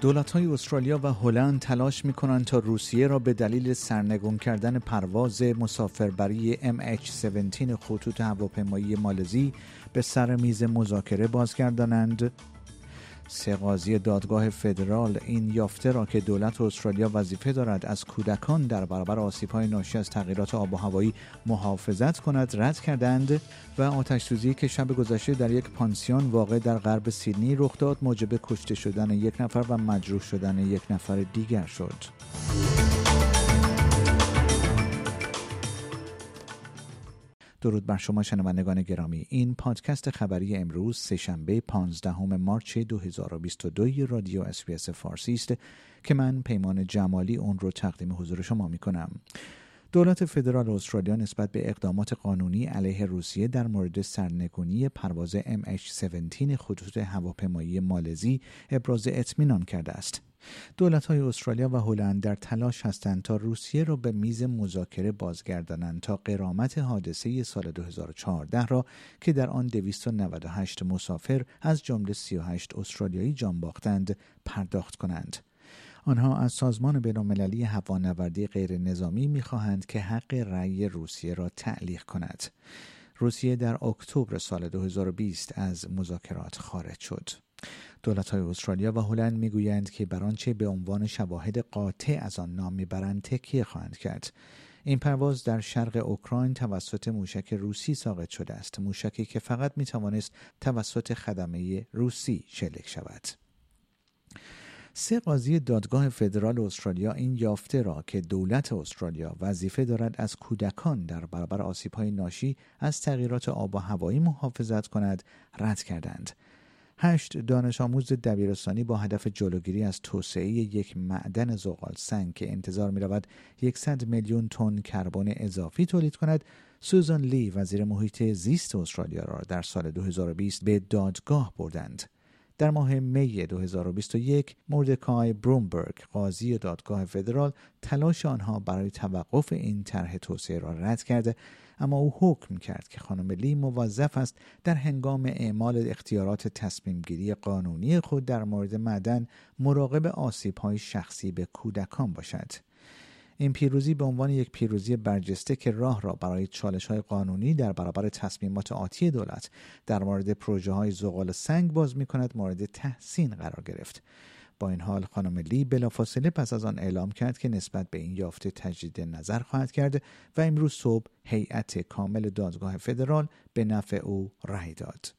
دولت های استرالیا و هلند تلاش می کنند تا روسیه را به دلیل سرنگون کردن پرواز مسافربری MH17 خطوط هواپیمایی مالزی به سر میز مذاکره بازگردانند. سه قاضی دادگاه فدرال این یافته را که دولت استرالیا وظیفه دارد از کودکان در برابر آسیب‌های ناشی از تغییرات آب و هوایی محافظت کند رد کردند و آتش سوزی که شب گذشته در یک پانسیون واقع در غرب سیدنی رخ داد موجب کشته شدن یک نفر و مجروح شدن یک نفر دیگر شد. درود بر شما شنوندگان گرامی این پادکست خبری امروز سه‌شنبه 15 March 2022 رادیو SBS فارسی است که من پیمان جمالی اون رو تقدیم حضور شما می کنم. دولت فدرال استرالیا نسبت به اقدامات قانونی علیه روسیه در مورد سرنگونی پرواز MH17 خطوط هواپیمایی مالزی ابراز اطمینان کرده است. دولت های استرالیا و هلند در تلاش هستند تا روسیه را به میز مذاکره بازگردانند تا غرامت حادثه سال 2014 را که در آن 298 مسافر از جمله 38 استرالیایی جان باختند پرداخت کنند. آنها از سازمان بینالمللی هوانوردی غیر نظامی می‌خواهند که حق رأی روسیه را تعلیق کند. روسیه در اکتبر سال 2020 از مذاکرات خارج شد. دولت های استرالیا و هلند می‌گویند که بر آنچه به عنوان شواهد قاطع از آن نام می‌برند تکیه خواهند کرد. این پرواز در شرق اوکراین توسط موشک روسی ساقط شده است موشکی که فقط می توانست توسط خدمه روسی شلیک شود. سه قاضی دادگاه فدرال استرالیا این یافته را که دولت استرالیا وظیفه دارد از کودکان در برابر آسیب‌های ناشی از تغییرات آب و هوایی محافظت کند رد کردند. هشت دانش آموز دبیرستانی با هدف جلوگیری از توسعه یک معدن زغال سنگ که انتظار می رود 100 میلیون تن کربن اضافی تولید کند سوزان لی وزیر محیط زیست استرالیا را در سال 2020 به دادگاه بردند. در ماه می 2021 مردکای برومبرگ قاضی دادگاه فدرال تلاش آنها برای توقف این طرح توسعه را رد کرده اما او حکم کرد که خانم لی موظف است در هنگام اعمال اختیارات تصمیم گیری قانونی خود در مورد معدن مراقب آسیب های شخصی به کودکان باشد. این پیروزی به عنوان یک پیروزی برجسته که راه را برای چالش های قانونی در برابر تصمیمات آتی دولت در مورد پروژه های زغال سنگ باز می کند مورد تحسین قرار گرفت. با این حال خانم لی بلافاصله پس از آن اعلام کرد که نسبت به این یافته تجدید نظر خواهد کرد و امروز صبح هیئت کامل دادگاه فدرال به نفع او رأی داد.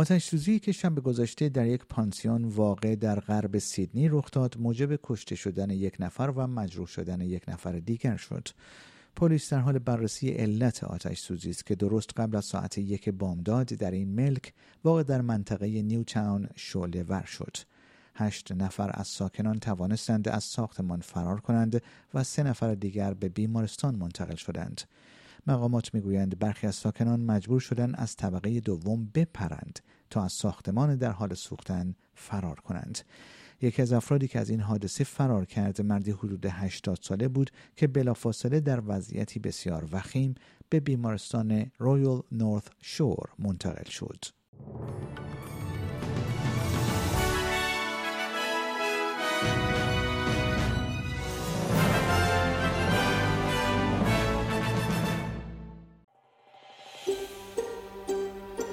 آتش سوزی که شب گذشته در یک پانسیون واقع در غرب سیدنی رخ داد موجب کشته شدن یک نفر و مجروح شدن یک نفر دیگر شد. پلیس در حال بررسی علت آتش سوزی است که درست قبل از ساعت یک بامداد در این ملک واقع در منطقه نیو تاون شعله ور شد. هشت نفر از ساکنان توانستند از ساختمان فرار کنند و سه نفر دیگر به بیمارستان منتقل شدند. مقامات می‌گویند برخی از ساکنان مجبور شدند از طبقه دوم بپرند تا از ساختمان در حال سوختن فرار کنند. یکی از افرادی که از این حادثه فرار کرد مردی حدود 80 ساله بود که بلافاصله در وضعیتی بسیار وخیم به بیمارستان رویال نورث شور منتقل شد.